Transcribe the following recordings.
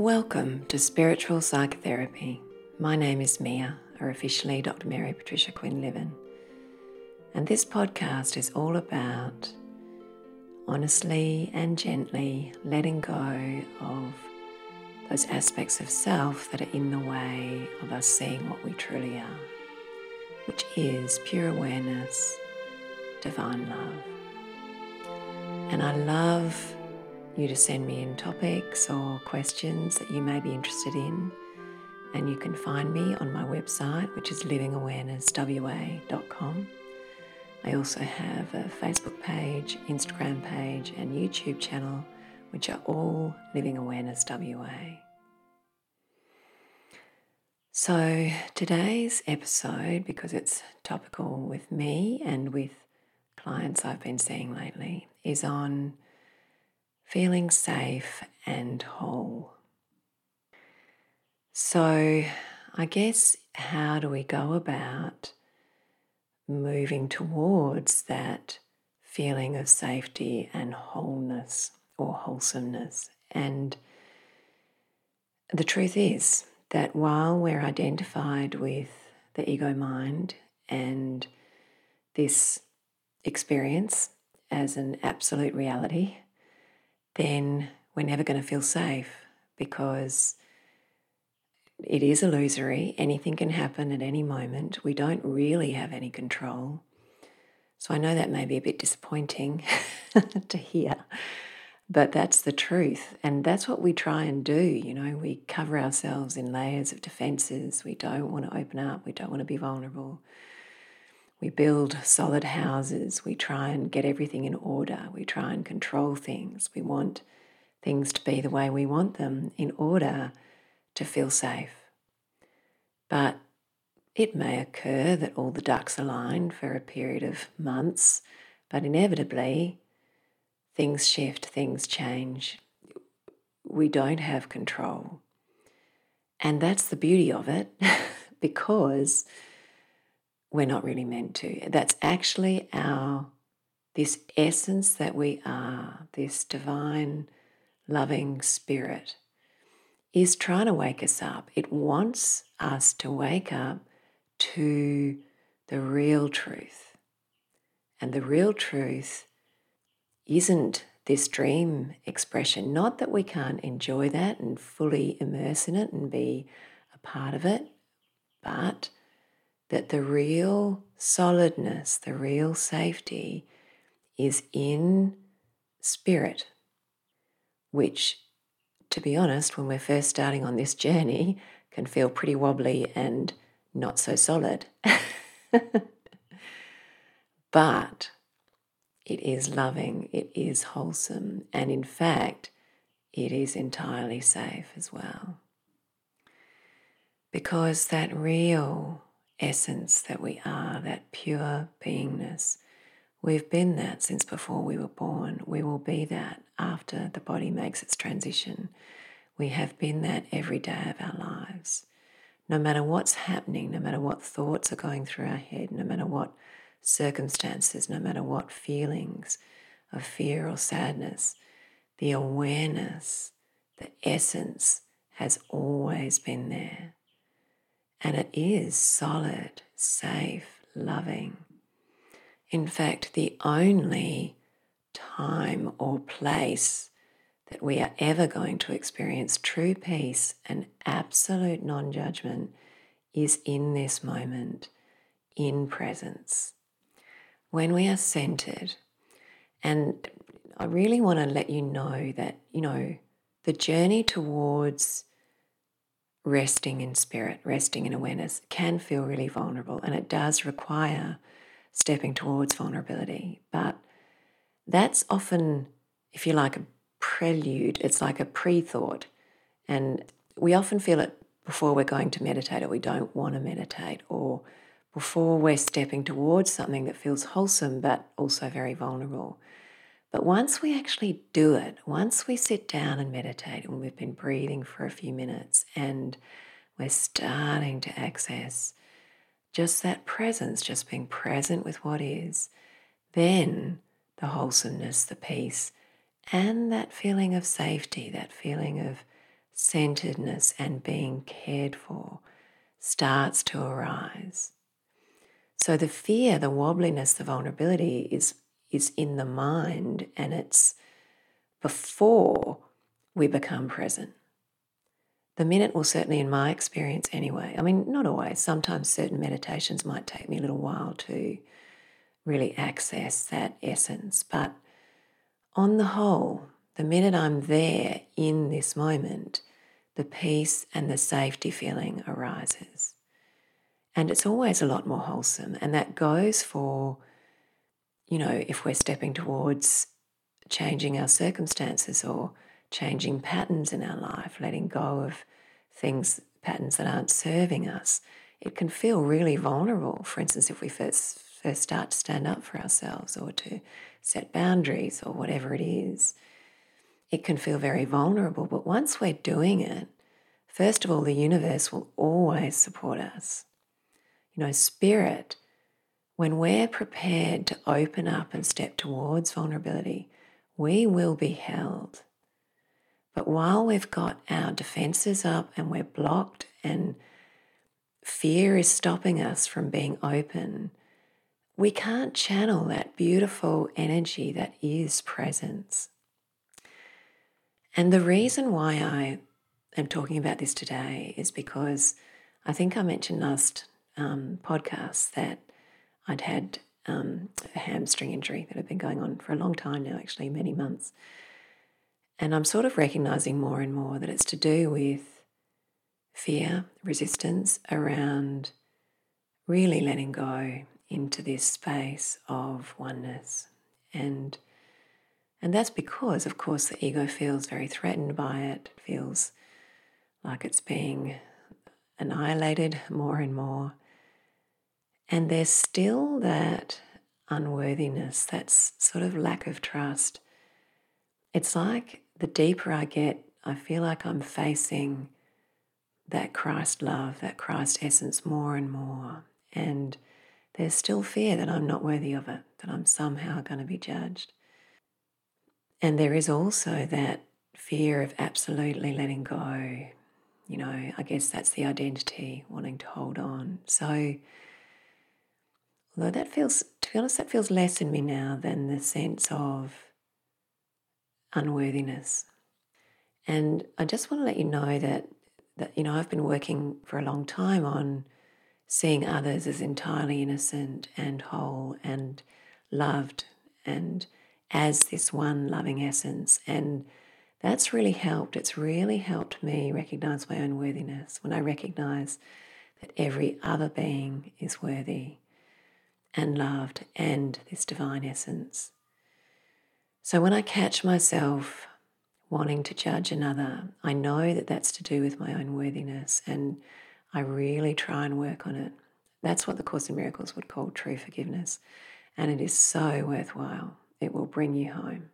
Welcome to Spiritual Psychotherapy. My name is Mia, or officially Dr. Mary Patricia Quinn Levin. And this podcast is all about honestly and gently letting go of those aspects of self that are in the way of us seeing what we truly are, which is pure awareness, divine love. And I love you to send me in topics or questions that you may be interested in. And you can find me on my website, which is livingawarenesswa.com. I also have a Facebook page, Instagram page, and YouTube channel, which are all Living Awareness WA. So, today's episode, because it's topical with me and with clients I've been seeing lately, is on feeling safe and whole. So, I guess, how do we go about moving towards that feeling of safety and wholeness or wholesomeness? And the truth is that while we're identified with the ego mind and this experience as an absolute reality, then we're never going to feel safe because it is illusory. Anything can happen at any moment. We don't really have any control. So I know that may be a bit disappointing to hear, but that's the truth. And that's what we try and do. You know, we cover ourselves in layers of defenses. We don't want to open up, we don't want to be vulnerable. We build solid houses. We try and get everything in order. We try and control things. We want things to be the way we want them in order to feel safe. But it may occur that all the ducks align for a period of months, but inevitably things shift, things change. We don't have control. And that's the beauty of it because we're not really meant to. That's actually our, this essence that we are, this divine, loving spirit, is trying to wake us up. It wants us to wake up to the real truth. And the real truth isn't this dream expression. Not that we can't enjoy that and fully immerse in it and be a part of it, but that the real solidness, the real safety is in spirit, which, to be honest, when we're first starting on this journey, can feel pretty wobbly and not so solid. but it is loving, it is wholesome, and in fact, it is entirely safe as well. Because that real essence that we are, that pure beingness. We've been that since before we were born. We will be that after the body makes its transition. We have been that every day of our lives. No matter what's happening, no matter what thoughts are going through our head, no matter what circumstances, no matter what feelings of fear or sadness, the awareness, the essence has always been there. And it is solid, safe, loving. In fact, the only time or place that we are ever going to experience true peace and absolute non judgment is in this moment, in presence. When we are centered, and I really want to let you know that, you know, the journey towards resting in spirit, resting in awareness can feel really vulnerable and it does require stepping towards vulnerability. But that's often, if you like, a prelude, it's like a pre thought. And we often feel it before we're going to meditate or we don't want to meditate or before we're stepping towards something that feels wholesome but also very vulnerable. But once we actually do it, once we sit down and meditate, and we've been breathing for a few minutes, and we're starting to access just that presence, just being present with what is, then the wholesomeness, the peace, and that feeling of safety, that feeling of centeredness and being cared for starts to arise. So the fear, the wobbliness, the vulnerability is, is in the mind and it's before we become present. The minute, well, certainly in my experience anyway, I mean, not always, sometimes certain meditations might take me a little while to really access that essence. But on the whole, the minute I'm there in this moment, the peace and the safety feeling arises. And it's always a lot more wholesome. And that goes for, you know, if we're stepping towards changing our circumstances or changing patterns in our life, letting go of things, patterns that aren't serving us, it can feel really vulnerable. For instance, if we first, first start to stand up for ourselves or to set boundaries or whatever it is, it can feel very vulnerable. But once we're doing it, first of all, the universe will always support us. You know, spirit, when we're prepared to open up and step towards vulnerability, we will be held. But while we've got our defenses up and we're blocked and fear is stopping us from being open, we can't channel that beautiful energy that is presence. And the reason why I am talking about this today is because I think I mentioned last um, podcast that I'd had um, a hamstring injury that had been going on for a long time now, actually, many months. And I'm sort of recognizing more and more that it's to do with fear, resistance around really letting go into this space of oneness. And and that's because, of course, the ego feels very threatened by it, feels like it's being annihilated more and more. And there's still that unworthiness, that sort of lack of trust. It's like the deeper I get, I feel like I'm facing that Christ love, that Christ essence more and more. And there's still fear that I'm not worthy of it, that I'm somehow going to be judged. And there is also that fear of absolutely letting go. You know, I guess that's the identity, wanting to hold on. So, Although that feels, to be honest, that feels less in me now than the sense of unworthiness. And I just want to let you know that that you know I've been working for a long time on seeing others as entirely innocent and whole and loved and as this one loving essence. And that's really helped. It's really helped me recognize my own worthiness when i recognize that every other being is worthy and loved and this divine essence. So when I catch myself wanting to judge another, I know that that's to do with my own worthiness and I really try and work on it. That's what the Course in Miracles would call true forgiveness. And it is so worthwhile. It will bring you home.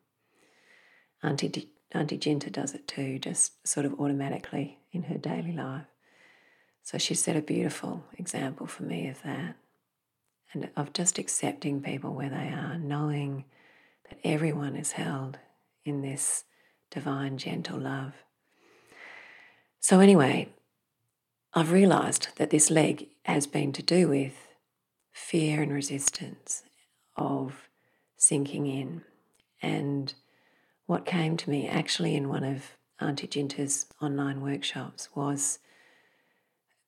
Auntie, D- Auntie Jinta does it too, just sort of automatically in her daily life. So she set a beautiful example for me of that and of just accepting people where they are, knowing that everyone is held in this divine, gentle love. So, anyway, I've realized that this leg has been to do with fear and resistance of sinking in. And what came to me actually in one of Auntie Jinta's online workshops was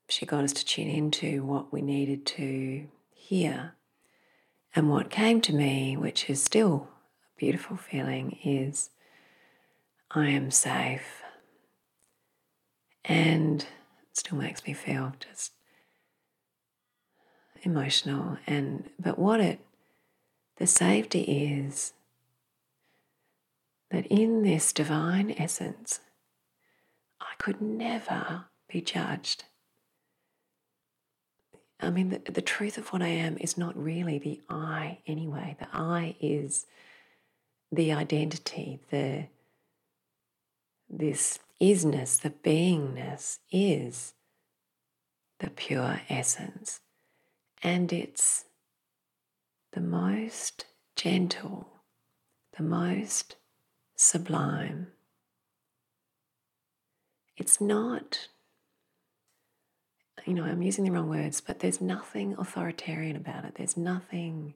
she got us to tune into what we needed to here. And what came to me, which is still a beautiful feeling, is I am safe. And it still makes me feel just emotional and but what it the safety is that in this divine essence I could never be judged I mean, the, the truth of what I am is not really the I anyway. The I is the identity, the this isness, the beingness is the pure essence. And it's the most gentle, the most sublime. it's not, you know, I'm using the wrong words, but there's nothing authoritarian about it. There's nothing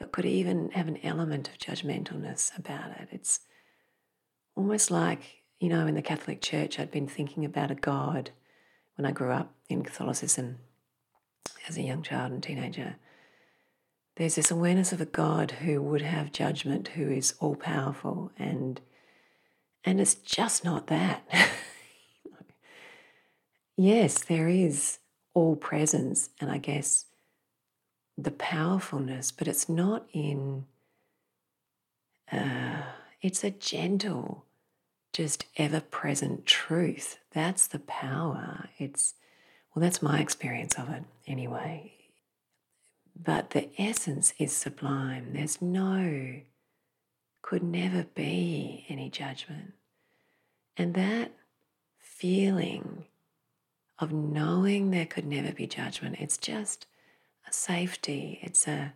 that could even have an element of judgmentalness about it. It's almost like, you know, in the Catholic Church, I'd been thinking about a God when I grew up in Catholicism as a young child and teenager. There's this awareness of a God who would have judgment, who is all powerful, and and it's just not that. yes, there is all presence, and I guess the powerfulness, but it's not in, uh, it's a gentle, just ever present truth. That's the power. It's, well, that's my experience of it anyway. But the essence is sublime. There's no, could never be any judgment. And that feeling of knowing there could never be judgment, it's just a safety. It's a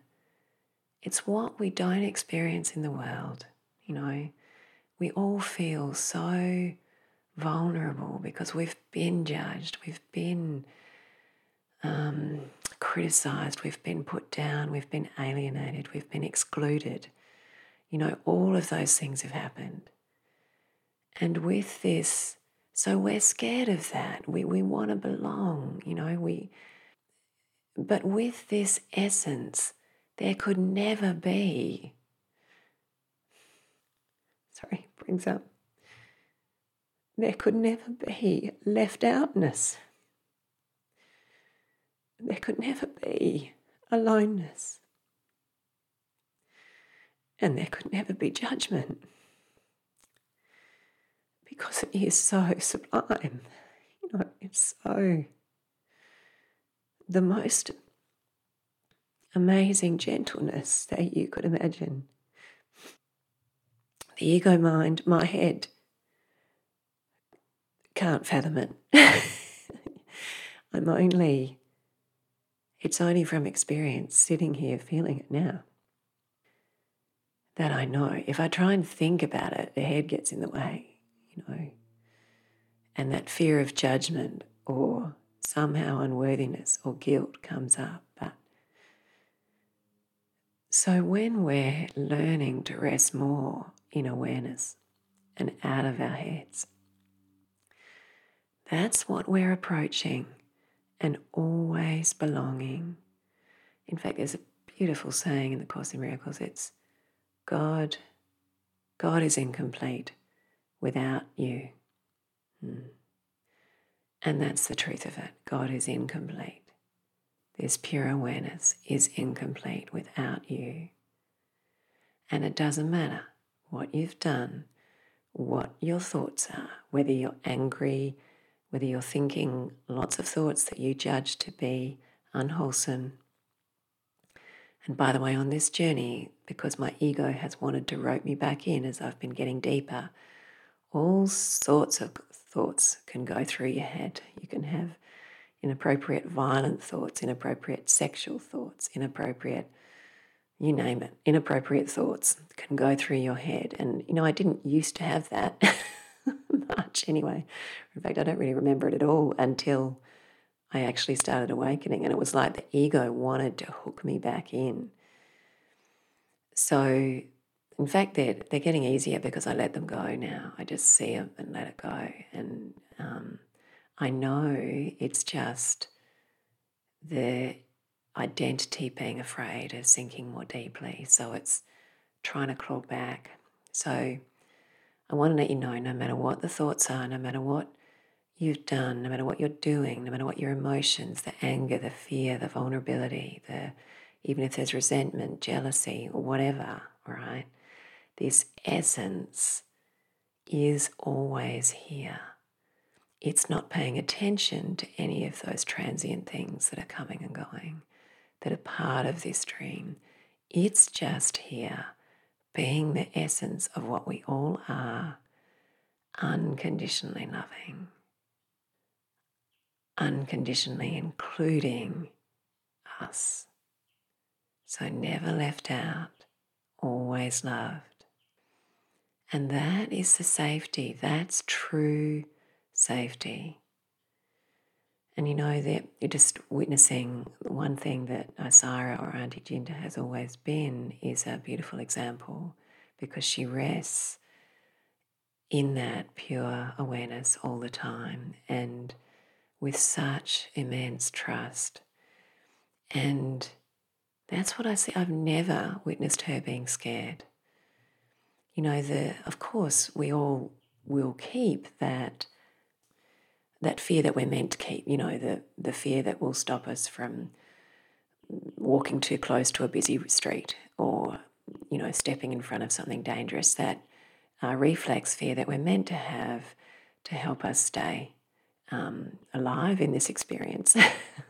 it's what we don't experience in the world. You know, we all feel so vulnerable because we've been judged, we've been um, criticized, we've been put down, we've been alienated, we've been excluded. You know, all of those things have happened. And with this, so we're scared of that. We, we want to belong, you know, we, but with this essence, there could never be, sorry, brings up, there could never be left outness. There could never be aloneness. And there could never be judgment because it is so sublime. You know, it's so the most amazing gentleness that you could imagine. The ego mind, my head, can't fathom it. I'm only, it's only from experience sitting here feeling it now that I know. If I try and think about it, the head gets in the way, you know. And that fear of judgment or somehow unworthiness or guilt comes up. But so when we're learning to rest more in awareness and out of our heads, that's what we're approaching and always belonging. In fact, there's a beautiful saying in the Course in Miracles it's God, God is incomplete without you. Hmm. And that's the truth of it. God is incomplete. This pure awareness is incomplete without you. And it doesn't matter what you've done, what your thoughts are, whether you're angry, whether you're thinking lots of thoughts that you judge to be unwholesome. And by the way, on this journey, because my ego has wanted to rope me back in as I've been getting deeper, all sorts of thoughts can go through your head. You can have inappropriate violent thoughts, inappropriate sexual thoughts, inappropriate, you name it, inappropriate thoughts can go through your head. And, you know, I didn't used to have that much anyway. In fact, I don't really remember it at all until I actually started awakening. And it was like the ego wanted to hook me back in. So in fact, they're, they're getting easier because I let them go now. I just see them and let it go. And um, I know it's just the identity being afraid of sinking more deeply. So it's trying to crawl back. So I want to let you know no matter what the thoughts are, no matter what you've done, no matter what you're doing, no matter what your emotions, the anger, the fear, the vulnerability, the even if there's resentment, jealousy, or whatever, all right? This essence is always here. It's not paying attention to any of those transient things that are coming and going, that are part of this dream. It's just here, being the essence of what we all are, unconditionally loving, unconditionally including us. So, never left out, always loved. And that is the safety. That's true safety. And you know that you're just witnessing one thing that Isira or Auntie Jinta has always been is a beautiful example because she rests in that pure awareness all the time and with such immense trust. And that's what I see. I've never witnessed her being scared. You know, the of course we all will keep that that fear that we're meant to keep, you know, the, the fear that will stop us from walking too close to a busy street or, you know, stepping in front of something dangerous, that uh, reflex fear that we're meant to have to help us stay um, alive in this experience.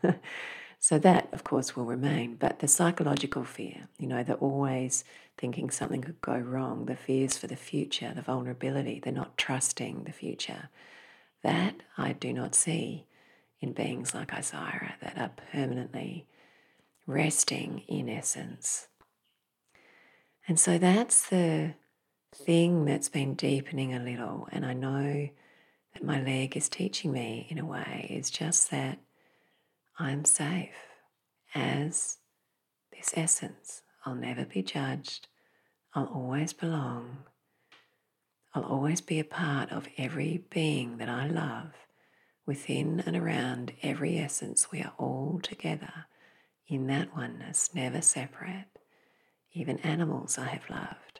so that, of course, will remain. But the psychological fear, you know, the always thinking something could go wrong, the fears for the future, the vulnerability, the not trusting the future, that I do not see in beings like Isira that are permanently resting in essence. And so that's the thing that's been deepening a little. And I know that my leg is teaching me in a way is just that I'm safe as this essence. I'll never be judged. I'll always belong. I'll always be a part of every being that I love. Within and around every essence, we are all together in that oneness, never separate. Even animals I have loved,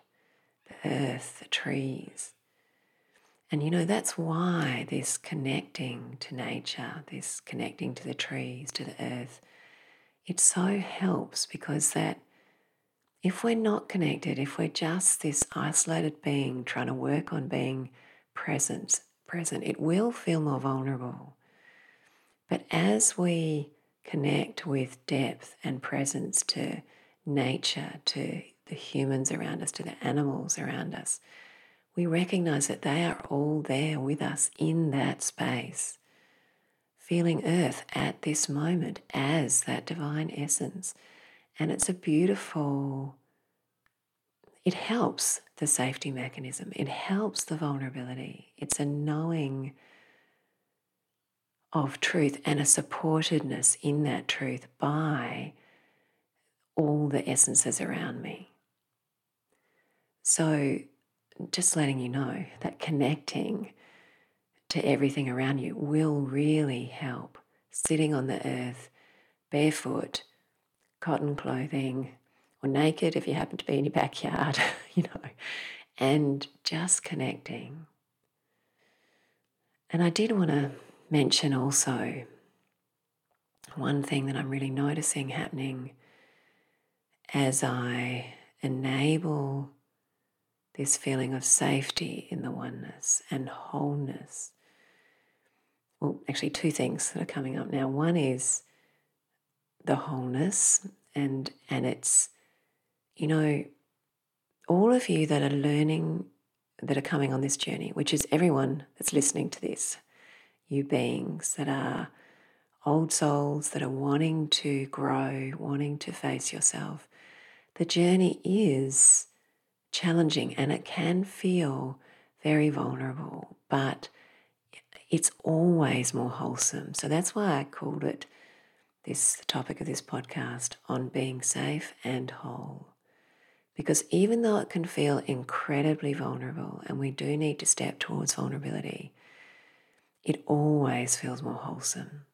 the earth, the trees. And you know, that's why this connecting to nature, this connecting to the trees, to the earth, it so helps because that if we're not connected, if we're just this isolated being trying to work on being present, present, it will feel more vulnerable. But as we connect with depth and presence to nature, to the humans around us, to the animals around us, we recognize that they are all there with us in that space, feeling earth at this moment as that divine essence and it's a beautiful, it helps the safety mechanism, it helps the vulnerability. It's a knowing of truth and a supportedness in that truth by all the essences around me. So, just letting you know that connecting to everything around you will really help. Sitting on the earth, barefoot, cotton clothing, or naked if you happen to be in your backyard, you know, and just connecting. And I did want to mention also one thing that I'm really noticing happening as I enable this feeling of safety in the oneness and wholeness. Well, actually, two things that are coming up now. One is the wholeness and and it's you know all of you that are learning that are coming on this journey which is everyone that's listening to this you beings that are old souls that are wanting to grow wanting to face yourself the journey is challenging and it can feel very vulnerable but it's always more wholesome so that's why i called it this topic of this podcast on being safe and whole. Because even though it can feel incredibly vulnerable, and we do need to step towards vulnerability, it always feels more wholesome.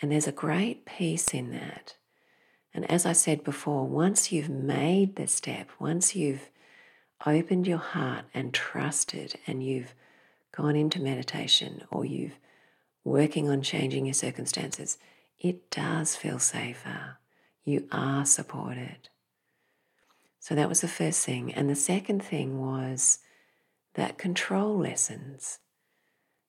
And there's a great peace in that. And as I said before, once you've made the step, once you've opened your heart and trusted, and you've gone into meditation or you've working on changing your circumstances, it does feel safer. You are supported. So that was the first thing. And the second thing was that control lessons.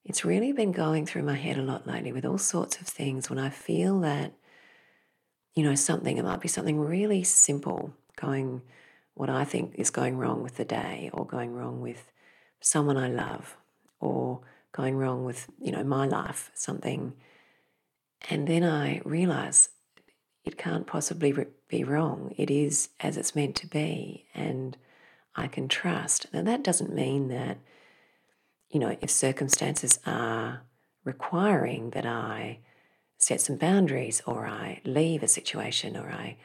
It's really been going through my head a lot lately with all sorts of things when I feel that, you know, something, it might be something really simple going, what I think is going wrong with the day or going wrong with someone I love or going wrong with, you know, my life, something and then I realize it can't possibly be wrong. It is as it's meant to be. And I can trust. Now, that doesn't mean that, you know, if circumstances are requiring that I set some boundaries or I leave a situation or I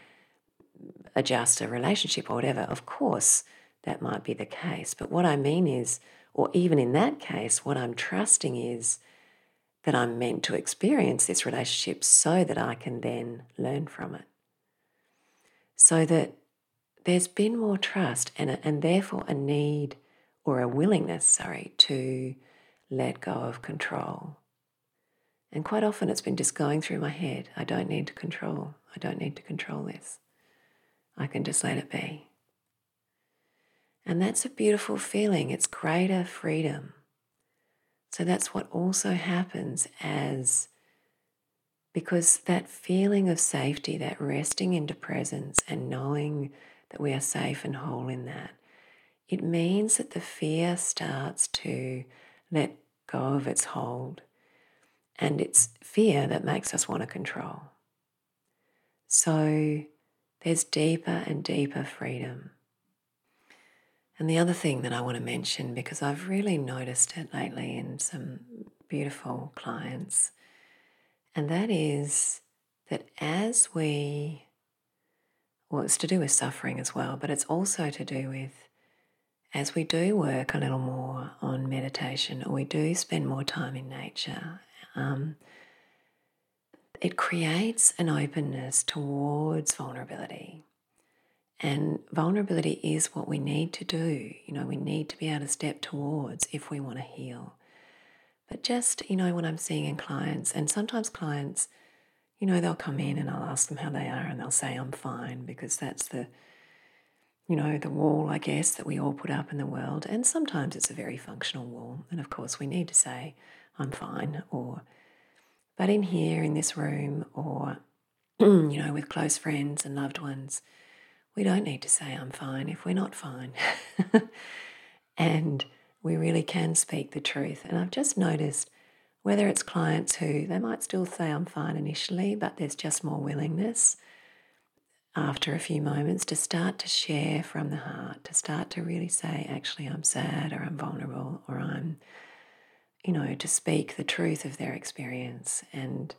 adjust a relationship or whatever, of course that might be the case. But what I mean is, or even in that case, what I'm trusting is that I'm meant to experience this relationship so that I can then learn from it. So that there's been more trust and, and therefore a need or a willingness, sorry, to let go of control. And quite often it's been just going through my head I don't need to control. I don't need to control this. I can just let it be. And that's a beautiful feeling. It's greater freedom. So that's what also happens as because that feeling of safety, that resting into presence and knowing that we are safe and whole in that, it means that the fear starts to let go of its hold. And it's fear that makes us want to control. So there's deeper and deeper freedom. And the other thing that I want to mention, because I've really noticed it lately in some beautiful clients, and that is that as we, well, it's to do with suffering as well, but it's also to do with as we do work a little more on meditation or we do spend more time in nature, um, it creates an openness towards vulnerability. And vulnerability is what we need to do. You know, we need to be able to step towards if we want to heal. But just, you know, when I'm seeing in clients, and sometimes clients, you know, they'll come in and I'll ask them how they are and they'll say, I'm fine, because that's the you know, the wall, I guess, that we all put up in the world. And sometimes it's a very functional wall. And of course, we need to say, I'm fine, or, but in here, in this room, or, you know, with close friends and loved ones, we don't need to say, I'm fine if we're not fine. and we really can speak the truth. And I've just noticed whether it's clients who they might still say, I'm fine initially, but there's just more willingness after a few moments to start to share from the heart, to start to really say, actually, I'm sad or I'm vulnerable or I'm, you know, to speak the truth of their experience. And,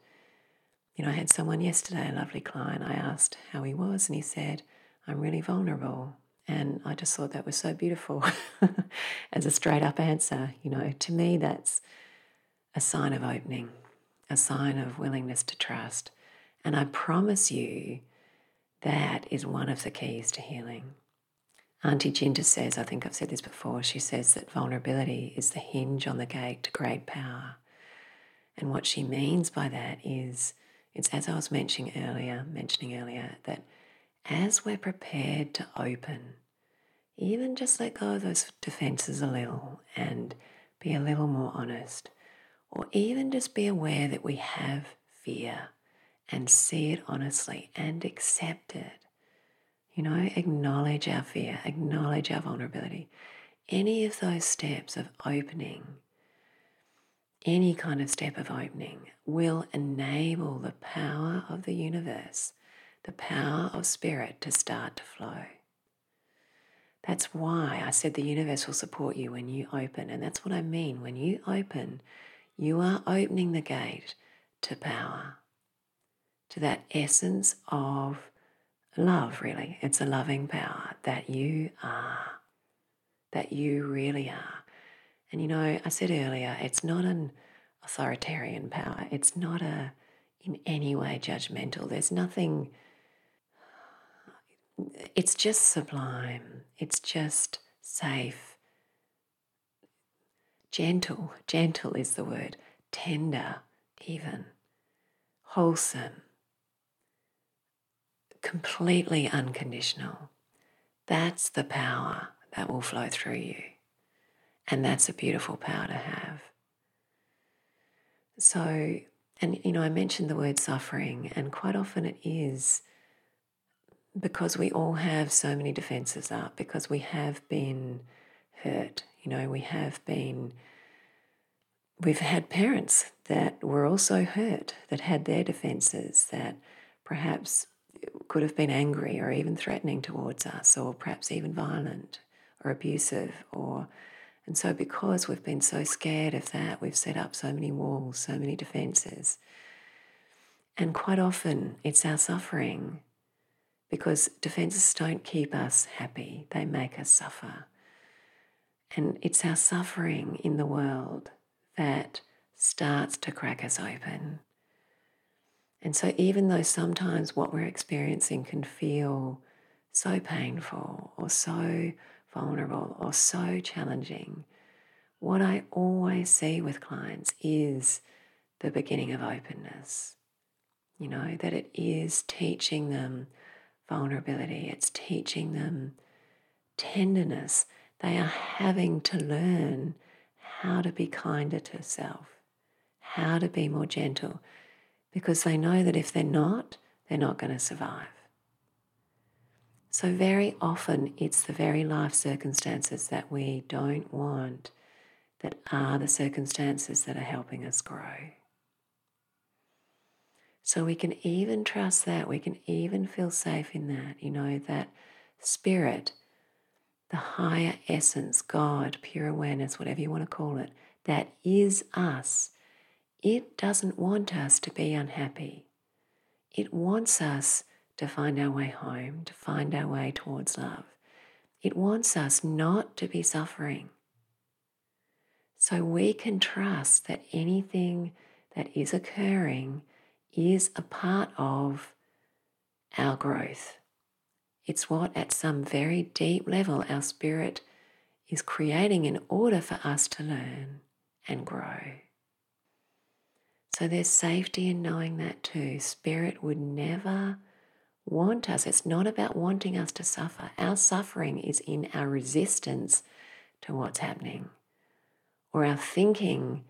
you know, I had someone yesterday, a lovely client, I asked how he was, and he said, I'm really vulnerable. And I just thought that was so beautiful as a straight up answer. You know, to me, that's a sign of opening, a sign of willingness to trust. And I promise you, that is one of the keys to healing. Auntie Ginger says, I think I've said this before, she says that vulnerability is the hinge on the gate to great power. And what she means by that is, it's as I was mentioning earlier, mentioning earlier, that as we're prepared to open, even just let go of those defenses a little and be a little more honest, or even just be aware that we have fear and see it honestly and accept it. You know, acknowledge our fear, acknowledge our vulnerability. Any of those steps of opening, any kind of step of opening, will enable the power of the universe, the power of spirit to start to flow. That's why I said the universe will support you when you open. And that's what I mean. When you open, you are opening the gate to power to that essence of love, really. It's a loving power that you are, that you really are. And you know, I said earlier, it's not an authoritarian power, it's not a in any way judgmental. There's nothing, it's just sublime, it's just safe. Gentle, gentle is the word, tender, even, wholesome completely unconditional. That's the power that will flow through you. And that's a beautiful power to have. So, and you know, I mentioned the word suffering, and quite often it is because we all have so many defenses up, because we have been hurt. You know, we have been, we've had parents that were also hurt, that had their defenses, that perhaps could have been angry or even threatening towards us, or perhaps even violent or abusive, or And so, because we've been so scared of that, we've set up so many walls, so many defenses. And quite often, it's our suffering because defenses don't keep us happy, they make us suffer. And it's our suffering in the world that starts to crack us open. And so, even though sometimes what we're experiencing can feel so painful or so vulnerable or so challenging, what I always see with clients is the beginning of openness. You know, that it is teaching them vulnerability, it's teaching them tenderness. They are having to learn how to be kinder to self, how to be more gentle, because they know that if they're not, they're not going to survive. So, very often, it's the very life circumstances that we don't want that are the circumstances that are helping us grow. So, we can even trust that, we can even feel safe in that, you know, that spirit, the higher essence, God, pure awareness, whatever you want to call it, that is us. It doesn't want us to be unhappy. It wants us to find our way home, to find our way towards love. It wants us not to be suffering. So we can trust that anything that is occurring is a part of our growth. It's what, at some very deep level, our spirit is creating in order for us to learn and grow. So there's safety in knowing that too. Spirit would never want us. It's not about wanting us to suffer. Our suffering is in our resistance to what's happening or our thinking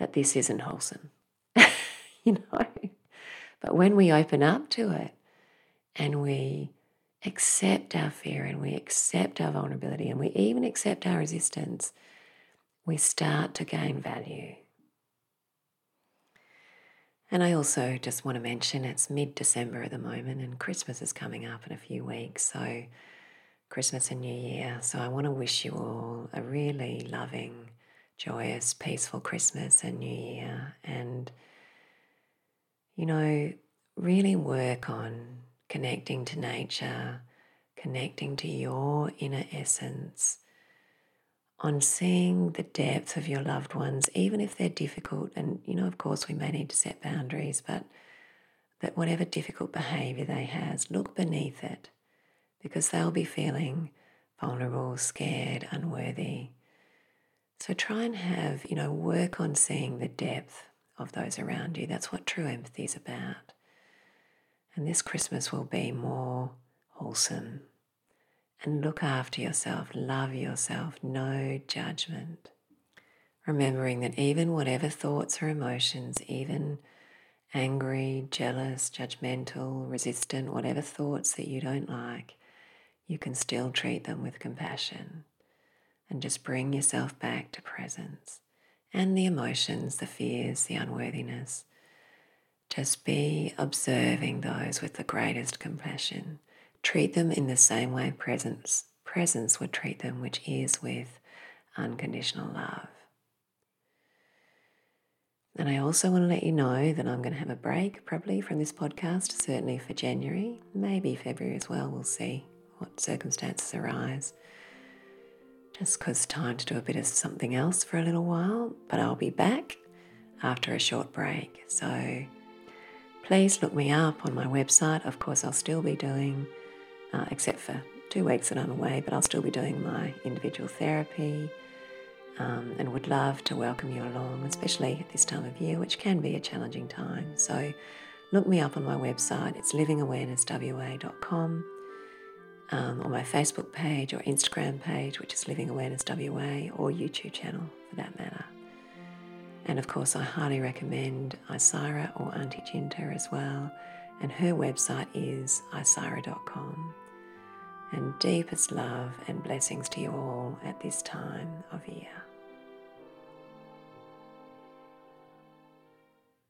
that this isn't wholesome. you know? But when we open up to it and we accept our fear and we accept our vulnerability and we even accept our resistance, we start to gain value. And I also just want to mention it's mid December at the moment, and Christmas is coming up in a few weeks. So, Christmas and New Year. So, I want to wish you all a really loving, joyous, peaceful Christmas and New Year. And, you know, really work on connecting to nature, connecting to your inner essence on seeing the depth of your loved ones, even if they're difficult. And, you know, of course, we may need to set boundaries, but that whatever difficult behavior they has, look beneath it because they'll be feeling vulnerable, scared, unworthy. So try and have, you know, work on seeing the depth of those around you. That's what true empathy is about. And this Christmas will be more wholesome, and look after yourself, love yourself, no judgment. Remembering that even whatever thoughts or emotions, even angry, jealous, judgmental, resistant, whatever thoughts that you don't like, you can still treat them with compassion and just bring yourself back to presence and the emotions, the fears, the unworthiness. Just be observing those with the greatest compassion treat them in the same way presence, presence would treat them, which is with unconditional love. And I also want to let you know that I'm going to have a break probably from this podcast, certainly for January, maybe February as well. We'll see what circumstances arise. Just because time to do a bit of something else for a little while, but I'll be back after a short break. So please look me up on my website. Of course, I'll still be doing uh, except for two weeks that I'm away, but I'll still be doing my individual therapy um, and would love to welcome you along, especially at this time of year, which can be a challenging time. So look me up on my website, it's livingawarenesswa.com, um, on my Facebook page or Instagram page, which is Living Awareness WA, or YouTube channel for that matter. And of course, I highly recommend Isira or Auntie Jinta as well and her website is isira.com. And deepest love and blessings to you all at this time of year.